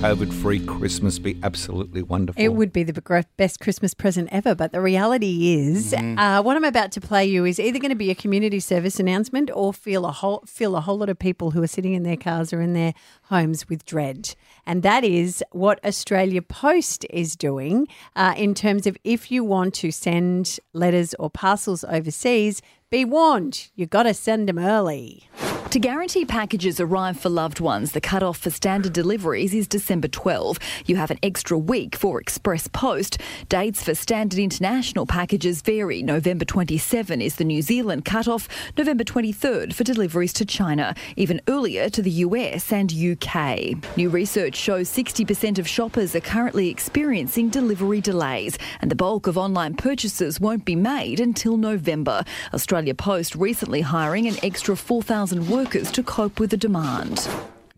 COVID free Christmas be absolutely wonderful. It would be the best Christmas present ever, but the reality is, uh, what I'm about to play you is either going to be a community service announcement or feel a whole fill a whole lot of people who are sitting in their cars or in their homes with dread, and that is what Australia Post is doing uh, in terms of if you want to send letters or parcels overseas, be warned, you've got to send them early. To guarantee packages arrive for loved ones, the cut-off for standard deliveries is December 12. You have an extra week for express post. Dates for standard international packages vary. November 27 is the New Zealand cut-off, November 23rd for deliveries to China, even earlier to the US and UK. New research shows 60% of shoppers are currently experiencing delivery delays, and the bulk of online purchases won't be made until November. Australia Post recently hiring an extra 4,000 workers to cope with the demand.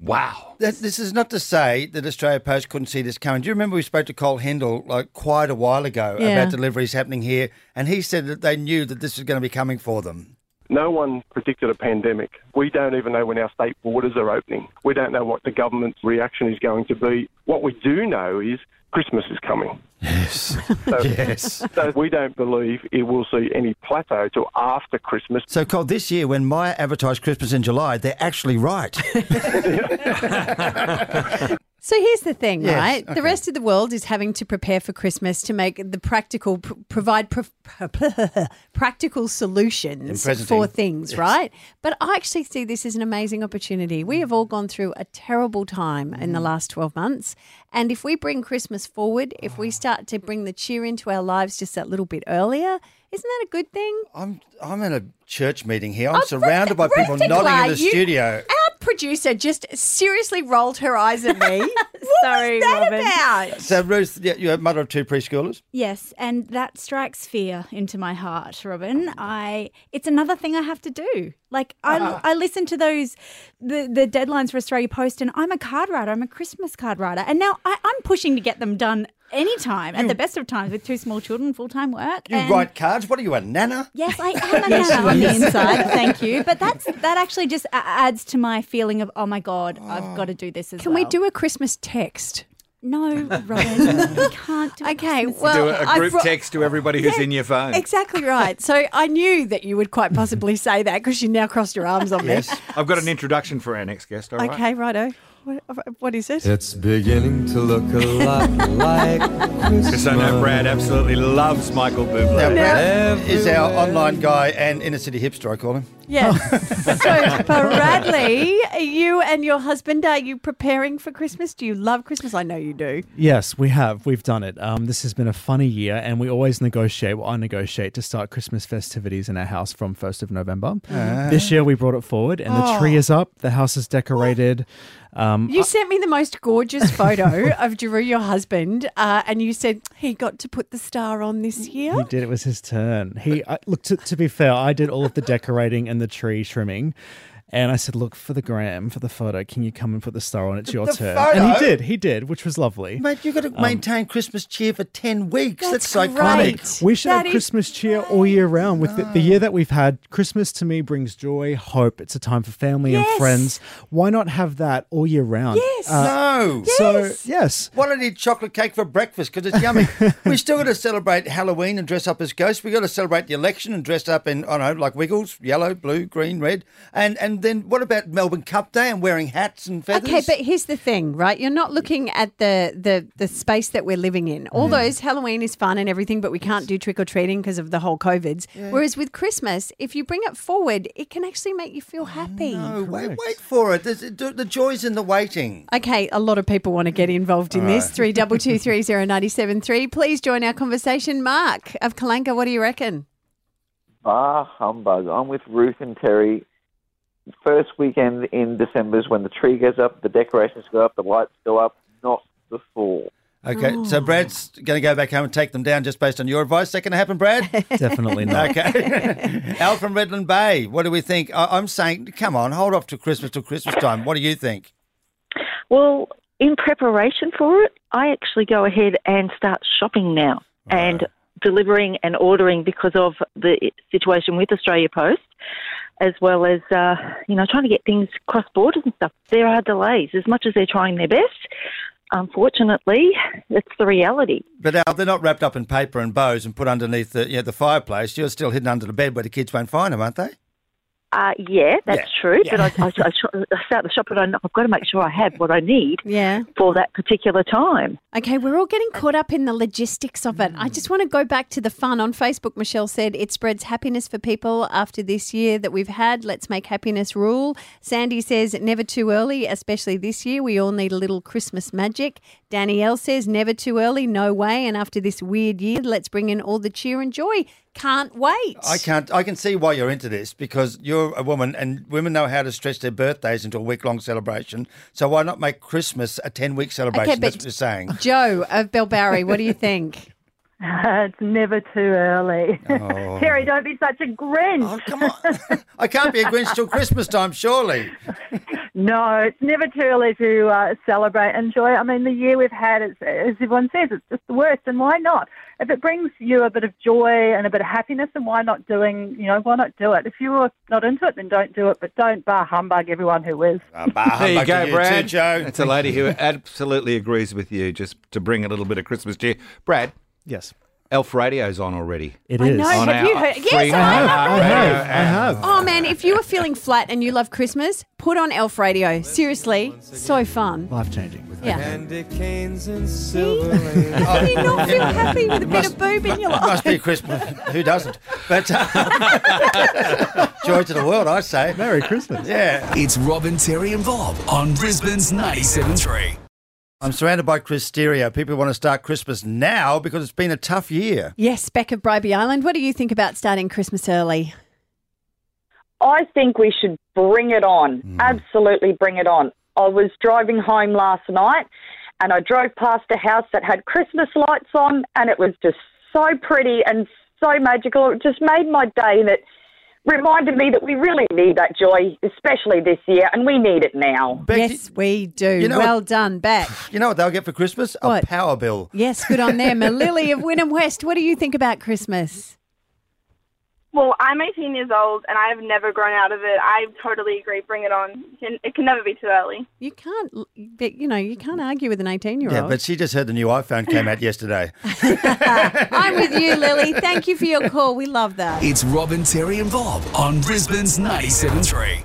wow. That- This is not to say that Australia Post couldn't see this coming. Do you remember we spoke to Cole Hendel like quite a while ago Yeah. about deliveries happening here, and he said that they knew that this was going to be coming for them. No one predicted a pandemic. We don't even know when our state borders are opening. We don't know what the government's reaction is going to be. What we do know is Christmas is coming. Yes. So, yes. so we don't believe it will see any plateau till after Christmas. So, Cole, this year when Myer advertised Christmas in July, they're actually right. So here's the thing, Yes, right? okay. The rest of the world is having to prepare for Christmas to make the practical, pr- provide pr- practical solutions for things, right? But I actually see this as an amazing opportunity. We have all gone through a terrible time in the Mm. last 12 months. And if we bring Christmas forward, if we start to bring the cheer into our lives just that little bit earlier, isn't that a good thing? I'm I'm in a church meeting here. I'm Oh, surrounded by Ruth- people Ruth nodding in the you- studio. Our producer just seriously rolled her eyes at me. what Sorry, was that Robin. about? So, Ruth, you're a mother of two preschoolers. Yes, and that strikes fear into my heart, Robin. I it's another thing I have to do. Like I, ah. I listen to those the the deadlines for Australia Post, and I'm a card writer. I'm a Christmas card writer, and now I, I'm pushing to get them done anytime at the mm. best of times with two small children, full time work. You and- write cards. What are you, a nana? Yes, I am a nana on the inside. Thank you, but that's that actually just a- adds to my feeling of oh my god, I've oh. got to do this as well. Can well. we do a Christmas text? No, Robin, we can't do. a Okay, Christmas well, Do a, a I group brought- text to everybody who's in your phone. Exactly right. So I knew that you would quite possibly say that because you now crossed your arms on this. Yes. I've got an introduction for our next guest, all me. right? Okay, righto. What, what is it? It's beginning to look a lot like Christmas. Because I know Brad absolutely loves Michael Bublé. Now, Bublé. Brad is our online guy and inner city hipster, I call him. Yes. so Bradley, you and your husband, are you preparing for Christmas? Do you love Christmas? I know you do. Yes, we have. We've done it. Um, this has been a funny year, and we always negotiate. Well, I negotiate to start Christmas festivities in our house from first of November. This year, we brought it forward, and the tree is up. The house is decorated. Um, You sent me the most gorgeous photo of Drew, your husband, uh, and you said he got to put the star on this year. He did. It was his turn. He I, look. To, to be fair, I did all of the decorating and the tree trimming. And I said, "Look for the gram for the photo. Can you come and put the star on? It's your The turn." And he did. He did, which was lovely. Mate, you've got to um, maintain Christmas cheer for 10 weeks. That's, That's iconic. great. We should That have is Christmas cheer all year round. With the, the year that we've had, Christmas to me brings joy, hope. It's a time for family Yes. and friends. Why not have that all year round? Yes. Uh, no. So yes, Why don't I eat chocolate cake for breakfast? Because it's yummy. we still got to celebrate Halloween and dress up as ghosts. we got to celebrate the election and dress up in, I don't know, like Wiggles, yellow, blue, green, red. And and then what about Melbourne Cup Day and wearing hats and feathers? Okay, but here's the thing, right? You're not looking at the the the space that we're living in. All those Halloween is fun and everything, but we can't do trick or treating because of the whole COVIDs. Whereas with Christmas, if you bring it forward, it can actually make you feel happy. No, wait, wait for it. There's, the, the joy's in the waiting. Okay, a lot of people want to get involved in this. Three double two three zero ninety seven three. Please join our conversation. Mark of Kallangur, what do you reckon? Ah, humbug. I'm with Ruth and Terry. First weekend in December is when the tree goes up, the decorations go up, the lights go up, not before. Okay, so Brad's going to go back home and take them down just based on your advice. Is that going to happen, Brad? definitely not. Okay. Al from Redland Bay, what do we think? I- I'm saying, come on, hold off to Christmas till Christmas time. What do you think? Well, in preparation for it, I actually go ahead and start shopping now and delivering and ordering because of the situation with Australia Post, as well as uh, you know trying to get things cross borders and stuff. There are delays as much as they're trying their best. unfortunately, it's the reality. But Al, they're not wrapped up in paper and bows and put underneath the you know, the fireplace. You're still hidden under the bed where the kids won't find them, aren't they? Uh, yeah, that's Yeah. true. But I, I, I, I start the shop, but I, I've got to make sure I have what I need Yeah. for that particular time. Okay, we're all getting caught up in the logistics of it. I just want to go back to the fun. On Facebook, Michelle said it spreads happiness for people after this year that we've had. Let's make happiness rule. Sandy says never too early, especially this year. We all need a little Christmas magic. Danielle says never too early, no way. And after this weird year, let's bring in all the cheer and joy. Can't wait. I can't. I can see why you're into this because you're a woman, and women know how to stretch their birthdays into a week long celebration. So why not make Christmas a ten week celebration? but- That's what you're saying. Joe of Bellbowrie, what do you think? it's never too early. Oh. Terry, don't be such a Grinch. Oh, come on. I can't be a Grinch till Christmas time, surely. No, it's never too early to uh, celebrate, enjoy. I mean, the year we've had, is, as everyone says, it's just the worst. And why not? If it brings you a bit of joy and a bit of happiness, then why not doing? You know, why not do it? If you're not into it, then don't do it. But don't bar humbug everyone who is. Uh, bah, There you go, to Brad. too, Joe. That's a lady who absolutely agrees with you, just to bring a little bit of Christmas cheer. Brad, Yes, Elf Radio's on already. it I is. know. On Have our you heard? Yes, I have. I radio have. I have. Oh man, if you are feeling flat and you love Christmas, put on Elf Radio. Seriously, so fun. Life changing. Yeah. Candy canes and silver Do you not feel happy with a bit of boob in your It must life? be Christmas. Who doesn't? But uh, joy to the world, I say. Merry Christmas. Yeah. It's Robin, Terry, and Bob on Brisbane's 97.3. I'm surrounded by Christeria. People want to start Christmas now because it's been a tough year. Yes, Beck of Bribie Island. What do you think about starting Christmas early? I think we should bring it on. Hmm. Absolutely bring it on. I was driving home last night and I drove past a house that had Christmas lights on and it was just so pretty and so magical. It just made my day and it reminded me that we really need that joy, especially this year, and we need it now. Beck, yes, we do. you know well what- done, Beck. You know what they'll get for Christmas? What? A power bill. Yes, good on them. A Lily of Wynnum West. What do you think about Christmas? Well, I'm 18 years old and I've never grown out of it. I totally agree. Bring it on. It can never be too early. You can't, you know, you can't argue with an 18 year old. Yeah, but she just heard the new iPhone came out yesterday. I'm with you, Lily. Thank you for your call. We love that. It's Robin, Terry, and Bob on Brisbane's 97.3.